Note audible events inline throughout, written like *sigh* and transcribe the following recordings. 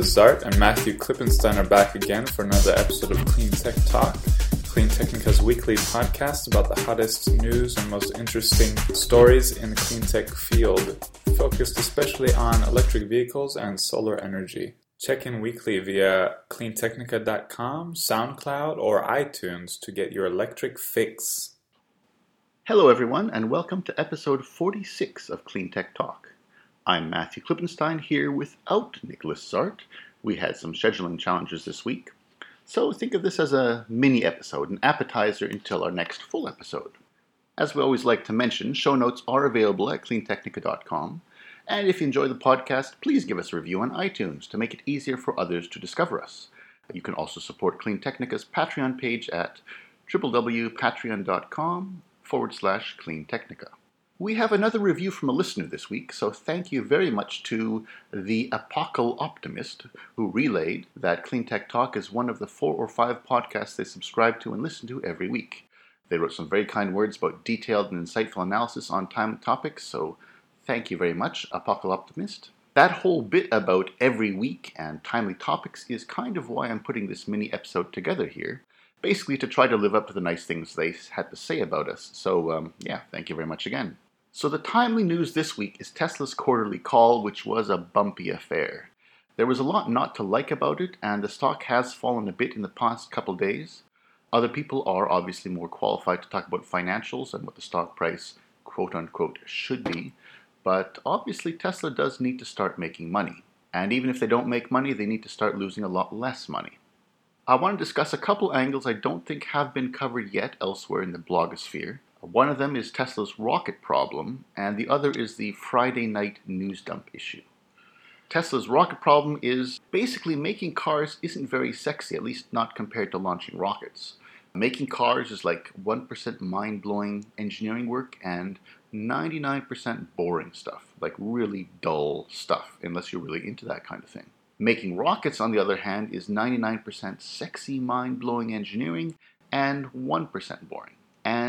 Zart and Matthew Klippenstein are back again for another episode of Clean Tech Talk, Clean Technica's weekly podcast about the hottest news and most interesting stories in the clean tech field, focused especially on electric vehicles and solar energy. Check in weekly via cleantechnica.com, SoundCloud, or iTunes to get your electric fix. Hello, everyone, and welcome to episode 46 of Clean Tech Talk. I'm Matthew Klippenstein here without Nicholas Zart. We had some scheduling challenges this week, so think of this as a mini episode, an appetizer until our next full episode. As we always like to mention, show notes are available at cleantechnica.com, and if you enjoy the podcast, please give us a review on iTunes to make it easier for others to discover us. You can also support Clean Technica's Patreon page at www.patreon.com forward slash Clean Technica. We have another review from a listener this week, so thank you very much to the Apocal Optimist, who relayed that Clean Tech Talk is one of the four or five podcasts they subscribe to and listen to every week. They wrote some very kind words about detailed and insightful analysis on timely topics, so thank you very much, Apocal Optimist. That whole bit about every week and timely topics is kind of why I'm putting this mini episode together here, basically to try to live up to the nice things they had to say about us. So, um, yeah, thank you very much again. So, the timely news this week is Tesla's quarterly call, which was a bumpy affair. There was a lot not to like about it, and the stock has fallen a bit in the past couple days. Other people are obviously more qualified to talk about financials and what the stock price, quote unquote, should be. But obviously, Tesla does need to start making money. And even if they don't make money, they need to start losing a lot less money. I want to discuss a couple angles I don't think have been covered yet elsewhere in the blogosphere. One of them is Tesla's rocket problem, and the other is the Friday night news dump issue. Tesla's rocket problem is basically making cars isn't very sexy, at least not compared to launching rockets. Making cars is like 1% mind blowing engineering work and 99% boring stuff, like really dull stuff, unless you're really into that kind of thing. Making rockets, on the other hand, is 99% sexy, mind blowing engineering and 1% boring.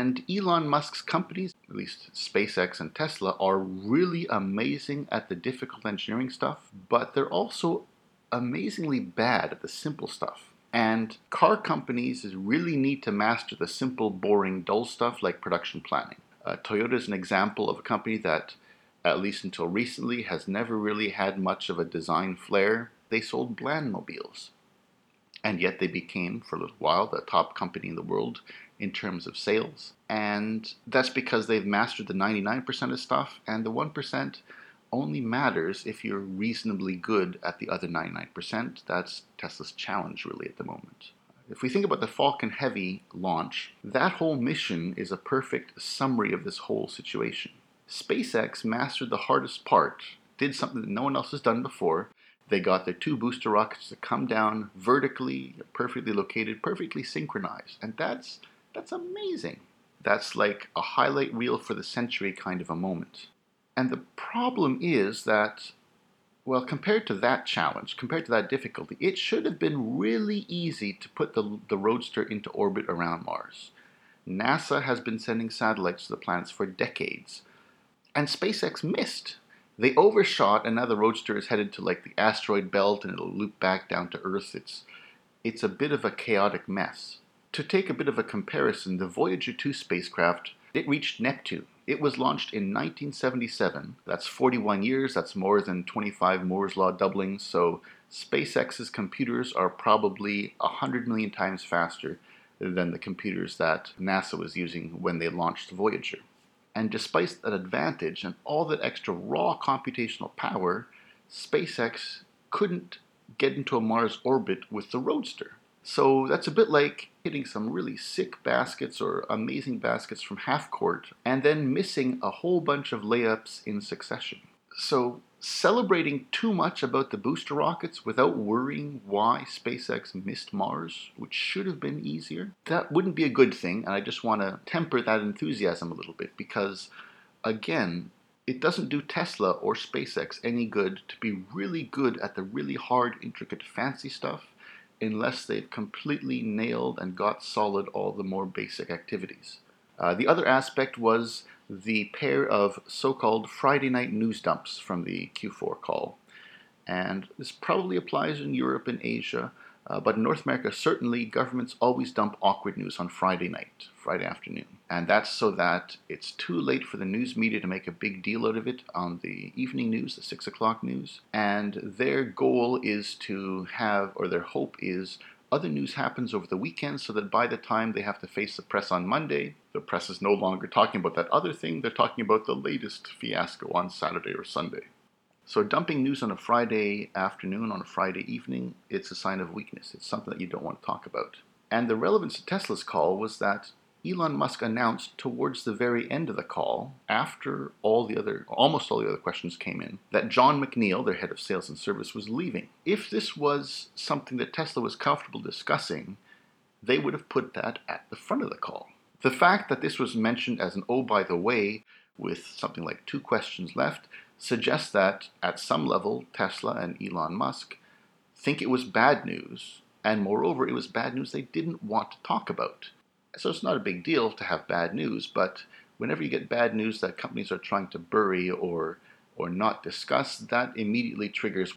And Elon Musk's companies, at least SpaceX and Tesla, are really amazing at the difficult engineering stuff, but they're also amazingly bad at the simple stuff. And car companies really need to master the simple, boring, dull stuff like production planning. Uh, Toyota is an example of a company that, at least until recently, has never really had much of a design flair. They sold bland mobiles. And yet they became, for a little while, the top company in the world in terms of sales. And that's because they've mastered the 99% of stuff, and the 1% only matters if you're reasonably good at the other 99%. That's Tesla's challenge, really, at the moment. If we think about the Falcon Heavy launch, that whole mission is a perfect summary of this whole situation. SpaceX mastered the hardest part, did something that no one else has done before. They got their two booster rockets to come down vertically, perfectly located, perfectly synchronized. And that's that's amazing. That's like a highlight reel for the century kind of a moment. And the problem is that, well, compared to that challenge, compared to that difficulty, it should have been really easy to put the, the Roadster into orbit around Mars. NASA has been sending satellites to the planets for decades, and SpaceX missed. They overshot, and now the Roadster is headed to like the asteroid belt, and it'll loop back down to Earth. It's it's a bit of a chaotic mess. To take a bit of a comparison, the Voyager 2 spacecraft, it reached Neptune. It was launched in 1977. That's 41 years, that's more than 25 Moore's Law doublings, so SpaceX's computers are probably 100 million times faster than the computers that NASA was using when they launched Voyager. And despite that advantage and all that extra raw computational power, SpaceX couldn't get into a Mars orbit with the Roadster. So that's a bit like hitting some really sick baskets or amazing baskets from half court and then missing a whole bunch of layups in succession. So celebrating too much about the booster rockets without worrying why SpaceX missed Mars, which should have been easier, that wouldn't be a good thing. And I just want to temper that enthusiasm a little bit because, again, it doesn't do Tesla or SpaceX any good to be really good at the really hard, intricate, fancy stuff unless they've completely nailed and got solid all the more basic activities. Uh, the other aspect was the pair of so called Friday night news dumps from the Q4 call. And this probably applies in Europe and Asia, uh, but in North America, certainly governments always dump awkward news on Friday night, Friday afternoon. And that's so that it's too late for the news media to make a big deal out of it on the evening news, the six o'clock news. And their goal is to have, or their hope is, other news happens over the weekend so that by the time they have to face the press on Monday, the press is no longer talking about that other thing, they're talking about the latest fiasco on Saturday or Sunday. So dumping news on a Friday afternoon, on a Friday evening, it's a sign of weakness. It's something that you don't want to talk about. And the relevance of Tesla's call was that Elon Musk announced towards the very end of the call, after all the other, almost all the other questions came in, that Jon McNeill, their head of sales and service, was leaving. If this was something that Tesla was comfortable discussing, they would have put that at the front of the call. The fact that this was mentioned as an oh, by the way, with something like two questions left, suggests that at some level, Tesla and Elon Musk think it was bad news, and moreover, it was bad news they didn't want to talk about. So it's not a big deal to have bad news, but whenever you get bad news that companies are trying to bury or or not discuss, that immediately triggers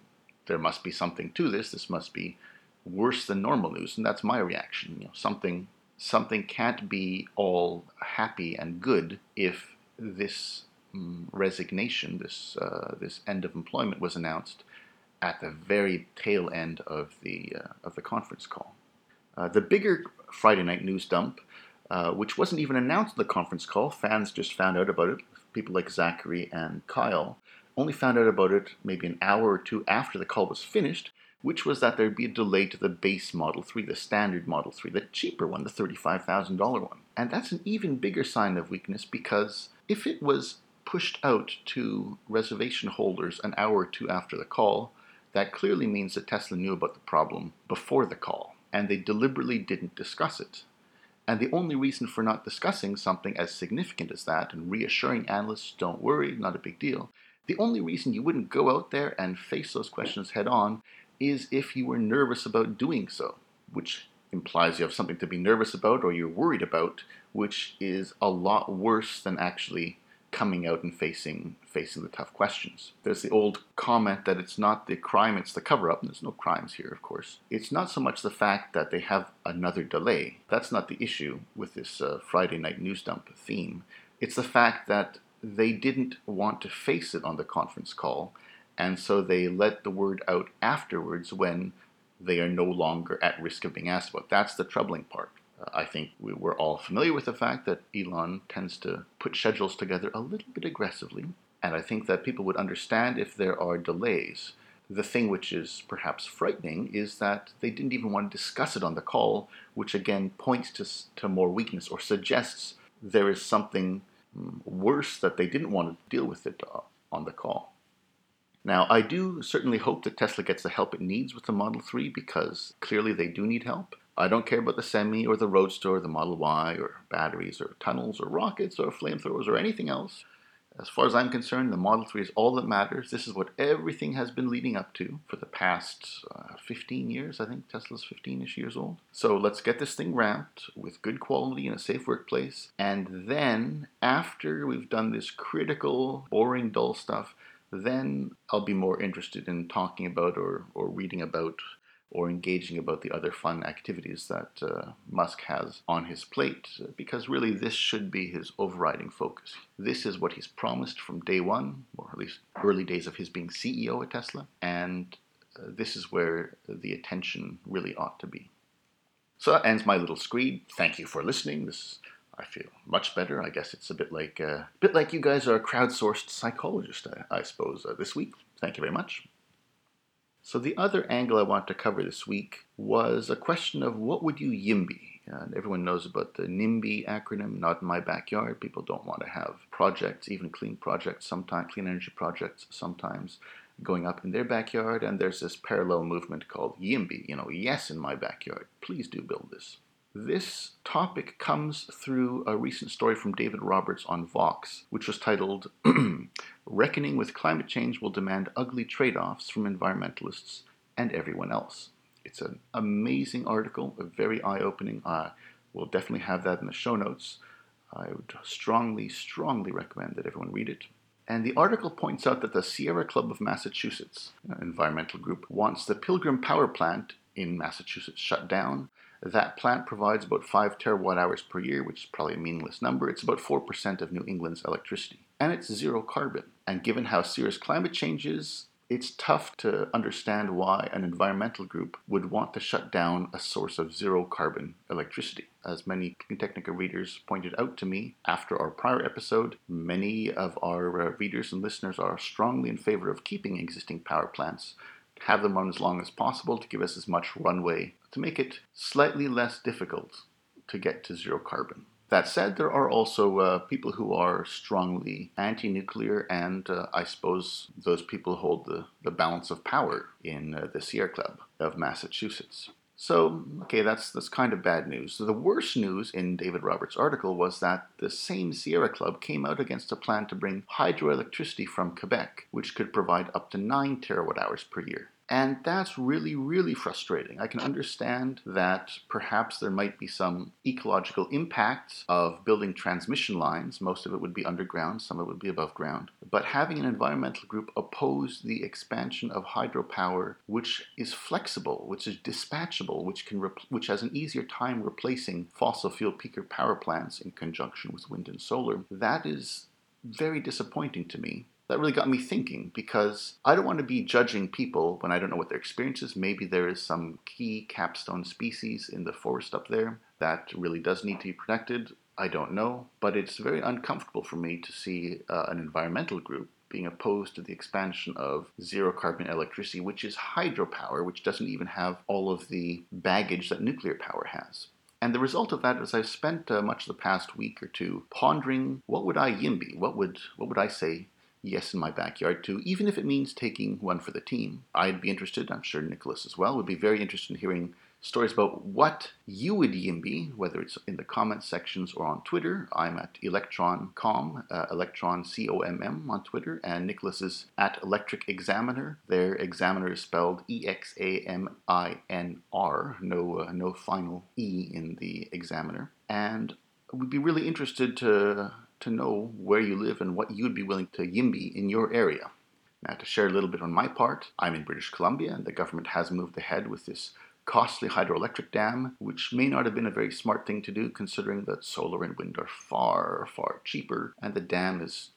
there must be something to this. This must be worse than normal news, and that's my reaction. You know, something something can't be all happy and good if this resignation, this uh, this end of employment, was announced at the very tail end of the uh, of the conference call. Uh, the bigger Friday night news dump, uh, which wasn't even announced in the conference call, fans just found out about it. People like Zachary and Kyle only found out about it maybe an hour or two after the call was finished, which was that there'd be a delay to the base Model 3, the standard Model 3, the cheaper one, the $35,000 one. And that's an even bigger sign of weakness because if it was pushed out to reservation holders an hour or two after the call, that clearly means that Tesla knew about the problem before the call, and they deliberately didn't discuss it. And the only reason for not discussing something as significant as that and reassuring analysts, don't worry, not a big deal, the only reason you wouldn't go out there and face those questions head on is if you were nervous about doing so, which implies you have something to be nervous about or you're worried about, which is a lot worse than actually coming out and facing facing the tough questions. There's the old comment that it's not the crime, it's the cover up. and There's no crimes here, of course. It's not so much the fact that they have another delay. That's not the issue with this uh, Friday night news dump theme. It's the fact that they didn't want to face it on the conference call, and so they let the word out afterwards when they are no longer at risk of being asked about. That's the troubling part. I think we, are all familiar with the fact that Elon tends to put schedules together a little bit aggressively, and I think that people would understand if there are delays. The thing which is perhaps frightening is that they didn't even want to discuss it on the call, which again points to, to more weakness or suggests there is something mm, worse that they didn't want to deal with it uh, on the call. Now, I do certainly hope that Tesla gets the help it needs with the Model 3 because clearly they do need help. I don't care about the Semi or the Roadster or the Model Y or batteries or tunnels or rockets or flamethrowers or anything else. As far as I'm concerned, the Model 3 is all that matters. This is what everything has been leading up to for the past uh, 15 years. I think Tesla's 15 ish years old. So let's get this thing ramped with good quality in a safe workplace. And then, after we've done this critical, boring, dull stuff, then I'll be more interested in talking about or, or reading about or engaging about the other fun activities that uh, Musk has on his plate, because really this should be his overriding focus. This is what he's promised from day one, or at least early days of his being CEO at Tesla, and uh, this is where the attention really ought to be. So that ends my little screed. Thank you for listening. This I feel much better. I guess it's a bit like uh, a bit like you guys are a crowdsourced psychologist, I, I suppose, uh, this week. Thank you very much. So the other angle I want to cover this week was a question of what would you YIMBY? And everyone knows about the NIMBY acronym, not in my backyard. People don't want to have projects, even clean projects, sometimes clean energy projects, sometimes going up in their backyard. And there's this parallel movement called YIMBY, you know, yes in my backyard. Please do build this. This topic comes through a recent story from David Roberts on Vox, which was titled *clears throat* Reckoning with Climate Change Will Demand Ugly Trade Offs from Environmentalists and Everyone Else. It's an amazing article, a very eye opening. Uh, we'll definitely have that in the show notes. I would strongly, strongly recommend that everyone read it. And the article points out that the Sierra Club of Massachusetts, an environmental group, wants the Pilgrim Power Plant in Massachusetts shut down. That plant provides about 5 terawatt hours per year, which is probably a meaningless number. It's about 4% of New England's electricity. And it's zero carbon. And given how serious climate change is, it's tough to understand why an environmental group would want to shut down a source of zero carbon electricity. As many Technica readers pointed out to me after our prior episode, many of our uh, readers and listeners are strongly in favor of keeping existing power plants, have them run as long as possible to give us as much runway to make it slightly less difficult to get to zero carbon. That said, there are also uh, people who are strongly anti nuclear, and uh, I suppose those people hold the, the balance of power in uh, the Sierra Club of Massachusetts. So, okay, that's, that's kind of bad news. The worst news in David Roberts' article was that the same Sierra Club came out against a plan to bring hydroelectricity from Quebec, which could provide up to 9 terawatt hours per year. And that's really, really frustrating. I can understand that perhaps there might be some ecological impacts of building transmission lines. Most of it would be underground, some of it would be above ground. But having an environmental group oppose the expansion of hydropower, which is flexible, which is dispatchable, which, can which has an easier time replacing fossil fuel peaker power plants in conjunction with wind and solar, that is very disappointing to me that really got me thinking because I don't want to be judging people when I don't know what their experience is. Maybe there is some key capstone species in the forest up there that really does need to be protected. I don't know, but it's very uncomfortable for me to see uh, an environmental group being opposed to the expansion of zero carbon electricity, which is hydropower, which doesn't even have all of the baggage that nuclear power has. And the result of that is I've spent uh, much of the past week or two pondering what would I YIMBY? What would what would I say yes in my backyard too, even if it means taking one for the team. I'd be interested, I'm sure Nicholas as well, would be very interested in hearing stories about what you would YIMBY, whether it's in the comments sections or on Twitter. I'm at electron.com, uh, electron C-O-M-M on Twitter, and Nicholas is at Electric Examiner. Their examiner is spelled E-X-A-M-I-N-R, no, uh, no final E in the examiner. And we'd be really interested to to know where you live and what you'd be willing to YIMBY in your area. Now, to share a little bit on my part, I'm in British Columbia, and the government has moved ahead with this costly hydroelectric dam, which may not have been a very smart thing to do considering that solar and wind are far, far cheaper, and the dam is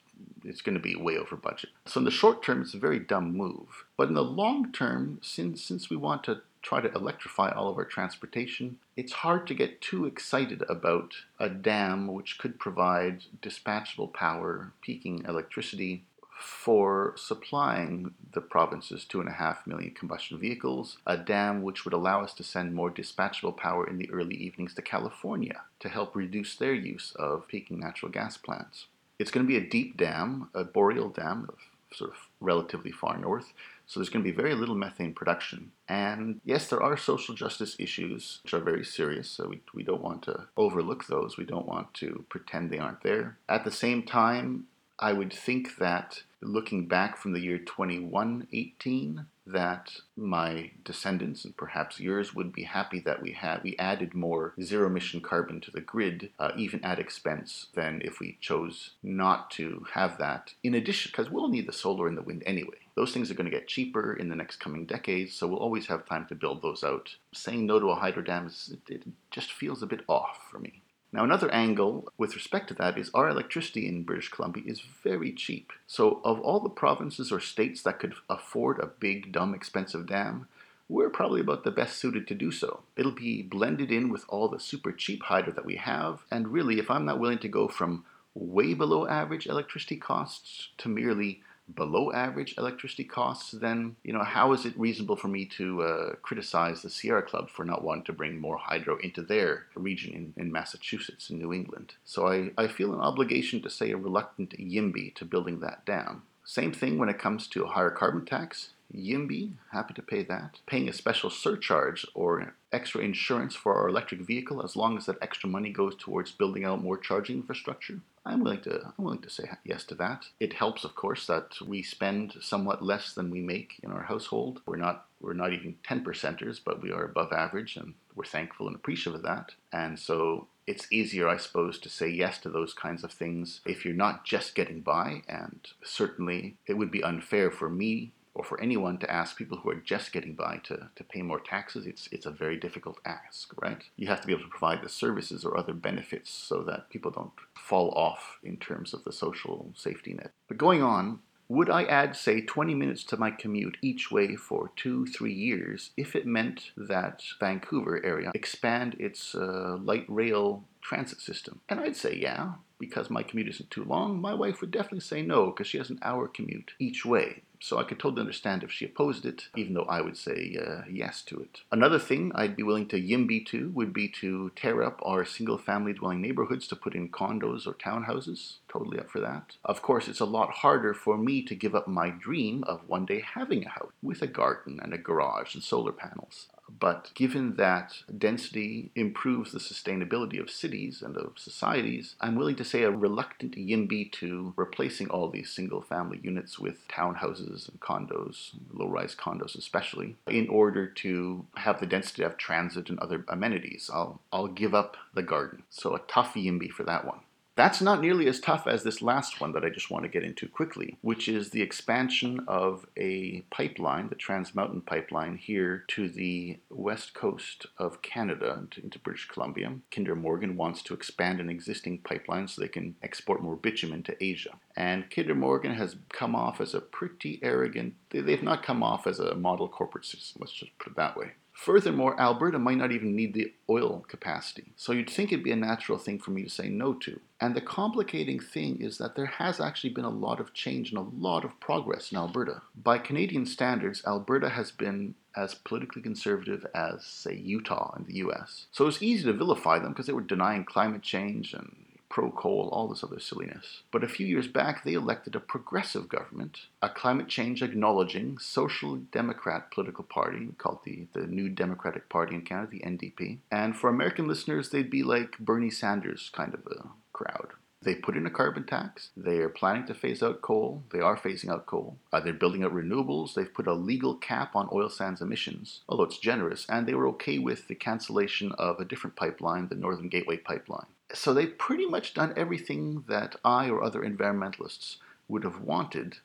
it's going to be way over budget. So in the short term, it's a very dumb move. But in the long term, since since we want to try to electrify all of our transportation, it's hard to get too excited about a dam which could provide dispatchable power, peaking electricity for supplying the province's two and a half million combustion vehicles, a dam which would allow us to send more dispatchable power in the early evenings to California to help reduce their use of peaking natural gas plants. It's going to be a deep dam, a boreal dam, sort of relatively far north. So there's going to be very little methane production. And yes, there are social justice issues which are very serious. So we, we don't want to overlook those. We don't want to pretend they aren't there. At the same time, I would think that looking back from the year 2118, that my descendants and perhaps yours would be happy that we had we added more zero emission carbon to the grid, uh, even at expense than if we chose not to have that. In addition, because we'll need the solar and the wind anyway. Those things are going to get cheaper in the next coming decades, so we'll always have time to build those out. Saying no to a hydro dam is, it, it just feels a bit off for me. Now, another angle with respect to that is our electricity in British Columbia is very cheap. So, of all the provinces or states that could afford a big, dumb, expensive dam, we're probably about the best suited to do so. It'll be blended in with all the super cheap hydro that we have, and really, if I'm not willing to go from way below average electricity costs to merely below average electricity costs, then you know how is it reasonable for me to uh, criticize the Sierra Club for not wanting to bring more hydro into their region in, in Massachusetts and New England? So I, I feel an obligation to say a reluctant YIMBY to building that dam. Same thing when it comes to a higher carbon tax. YIMBY, happy to pay that. Paying a special surcharge or extra insurance for our electric vehicle as long as that extra money goes towards building out more charging infrastructure. I'm willing to I'm willing to say yes to that. It helps, of course, that we spend somewhat less than we make in our household. We're not we're not even ten percenters, but we are above average, and we're thankful and appreciative of that. And so it's easier, I suppose, to say yes to those kinds of things if you're not just getting by. And certainly it would be unfair for me or for anyone to ask people who are just getting by to, to pay more taxes, it's, it's a very difficult ask, right? You have to be able to provide the services or other benefits so that people don't fall off in terms of the social safety net. But going on, would I add, say, 20 minutes to my commute each way for two, three years if it meant that Vancouver area expand its uh, light rail transit system? And I'd say, yeah, because my commute isn't too long. My wife would definitely say no because she has an hour commute each way. So I could totally understand if she opposed it, even though I would say uh, yes to it. Another thing I'd be willing to YIMBY to would be to tear up our single family dwelling neighborhoods to put in condos or townhouses. Totally up for that. Of course, it's a lot harder for me to give up my dream of one day having a house with a garden and a garage and solar panels. But given that density improves the sustainability of cities and of societies, I'm willing to say a reluctant YIMBY to replacing all these single family units with townhouses and condos, low rise condos especially, in order to have the density of transit and other amenities. I'll, I'll give up the garden. So a tough YIMBY for that one. That's not nearly as tough as this last one that I just want to get into quickly, which is the expansion of a pipeline, the Trans Mountain Pipeline, here to the west coast of Canada into British Columbia. Kinder Morgan wants to expand an existing pipeline so they can export more bitumen to Asia. And Kinder Morgan has come off as a pretty arrogant, they've not come off as a model corporate system, let's just put it that way. Furthermore, Alberta might not even need the oil capacity. So you'd think it'd be a natural thing for me to say no to. And the complicating thing is that there has actually been a lot of change and a lot of progress in Alberta. By Canadian standards, Alberta has been as politically conservative as, say, Utah in the US. So it's easy to vilify them because they were denying climate change and pro coal, all this other silliness. But a few years back, they elected a progressive government, a climate change acknowledging social democrat political party called the, the New Democratic Party in Canada, the NDP. And for American listeners, they'd be like Bernie Sanders kind of a crowd. They put in a carbon tax. They are planning to phase out coal. They are phasing out coal. Uh, they're building out renewables. They've put a legal cap on oil sands emissions, although it's generous. And they were okay with the cancellation of a different pipeline, the Northern Gateway Pipeline. So they've pretty much done everything that I or other environmentalists would have wanted.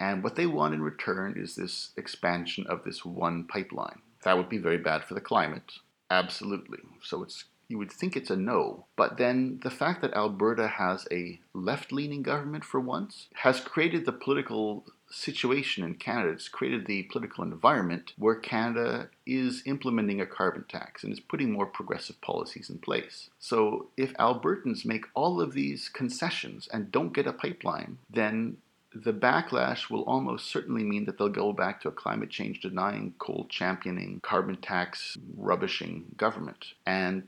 And what they want in return is this expansion of this one pipeline. That would be very bad for the climate. Absolutely. So it's you would think it's a no. But then the fact that Alberta has a left leaning government for once has created the political situation in Canada. It's created the political environment where Canada is implementing a carbon tax and is putting more progressive policies in place. So if Albertans make all of these concessions and don't get a pipeline, then the backlash will almost certainly mean that they'll go back to a climate change denying, coal championing, carbon tax rubbishing government. And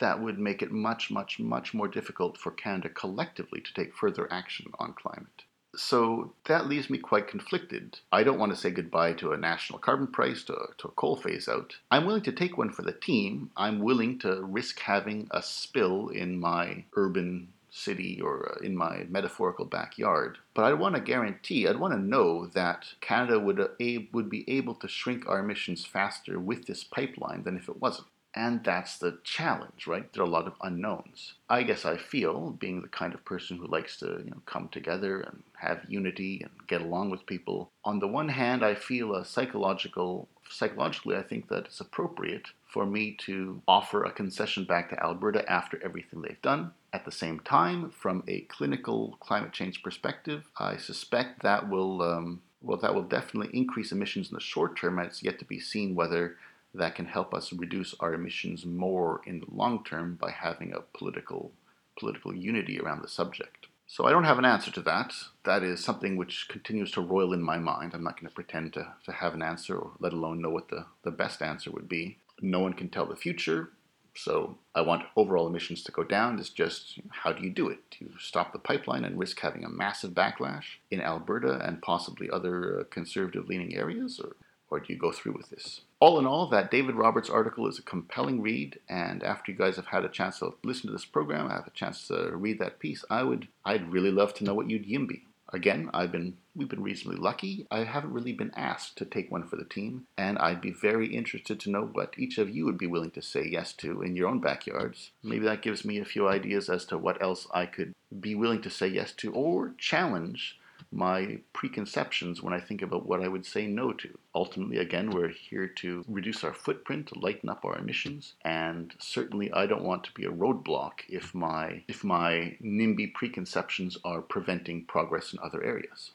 that would make it much, much, much more difficult for Canada collectively to take further action on climate. So that leaves me quite conflicted. I don't want to say goodbye to a national carbon price, to, to a coal phase out. I'm willing to take one for the team. I'm willing to risk having a spill in my urban city or uh, in my metaphorical backyard. But I want to guarantee, I'd want to know that Canada would, uh, would be able to shrink our emissions faster with this pipeline than if it wasn't. And that's the challenge, right? There are a lot of unknowns. I guess I feel, being the kind of person who likes to you know, come together and have unity and get along with people, on the one hand, I feel a psychological, psychologically, I think that it's appropriate for me to offer a concession back to Alberta after everything they've done. At the same time, from a clinical climate change perspective, I suspect that will, um, well, that will definitely increase emissions in the short term. And it's yet to be seen whether that can help us reduce our emissions more in the long term by having a political political unity around the subject. So I don't have an answer to that. That is something which continues to roil in my mind. I'm not going to pretend to, to have an answer or let alone know what the, the best answer would be. No one can tell the future. So I want overall emissions to go down. It's just how do you do it? Do you stop the pipeline and risk having a massive backlash in Alberta and possibly other uh, conservative leaning areas? Or or do you go through with this? All in all, that David Roberts article is a compelling read, and after you guys have had a chance to listen to this program, have a chance to read that piece, I would, I'd really love to know what you'd YIMBY. Again, I've been we've been reasonably lucky. I haven't really been asked to take one for the team, and I'd be very interested to know what each of you would be willing to say yes to in your own backyards. Maybe that gives me a few ideas as to what else I could be willing to say yes to or challenge my preconceptions when I think about what I would say no to. Ultimately, again, we're here to reduce our footprint, lighten up our emissions, and certainly I don't want to be a roadblock if my if my NIMBY preconceptions are preventing progress in other areas.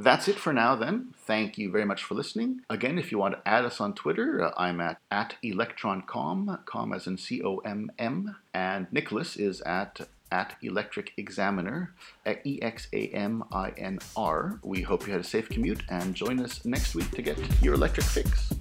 That's it for now, then. Thank you very much for listening. Again, if you want to add us on Twitter, uh, I'm at, at ElectronComm, com as in C O M M, and Nicholas is at at Electric Examiner at E X A M I N R. We hope you had a safe commute and join us next week to get your electric fix.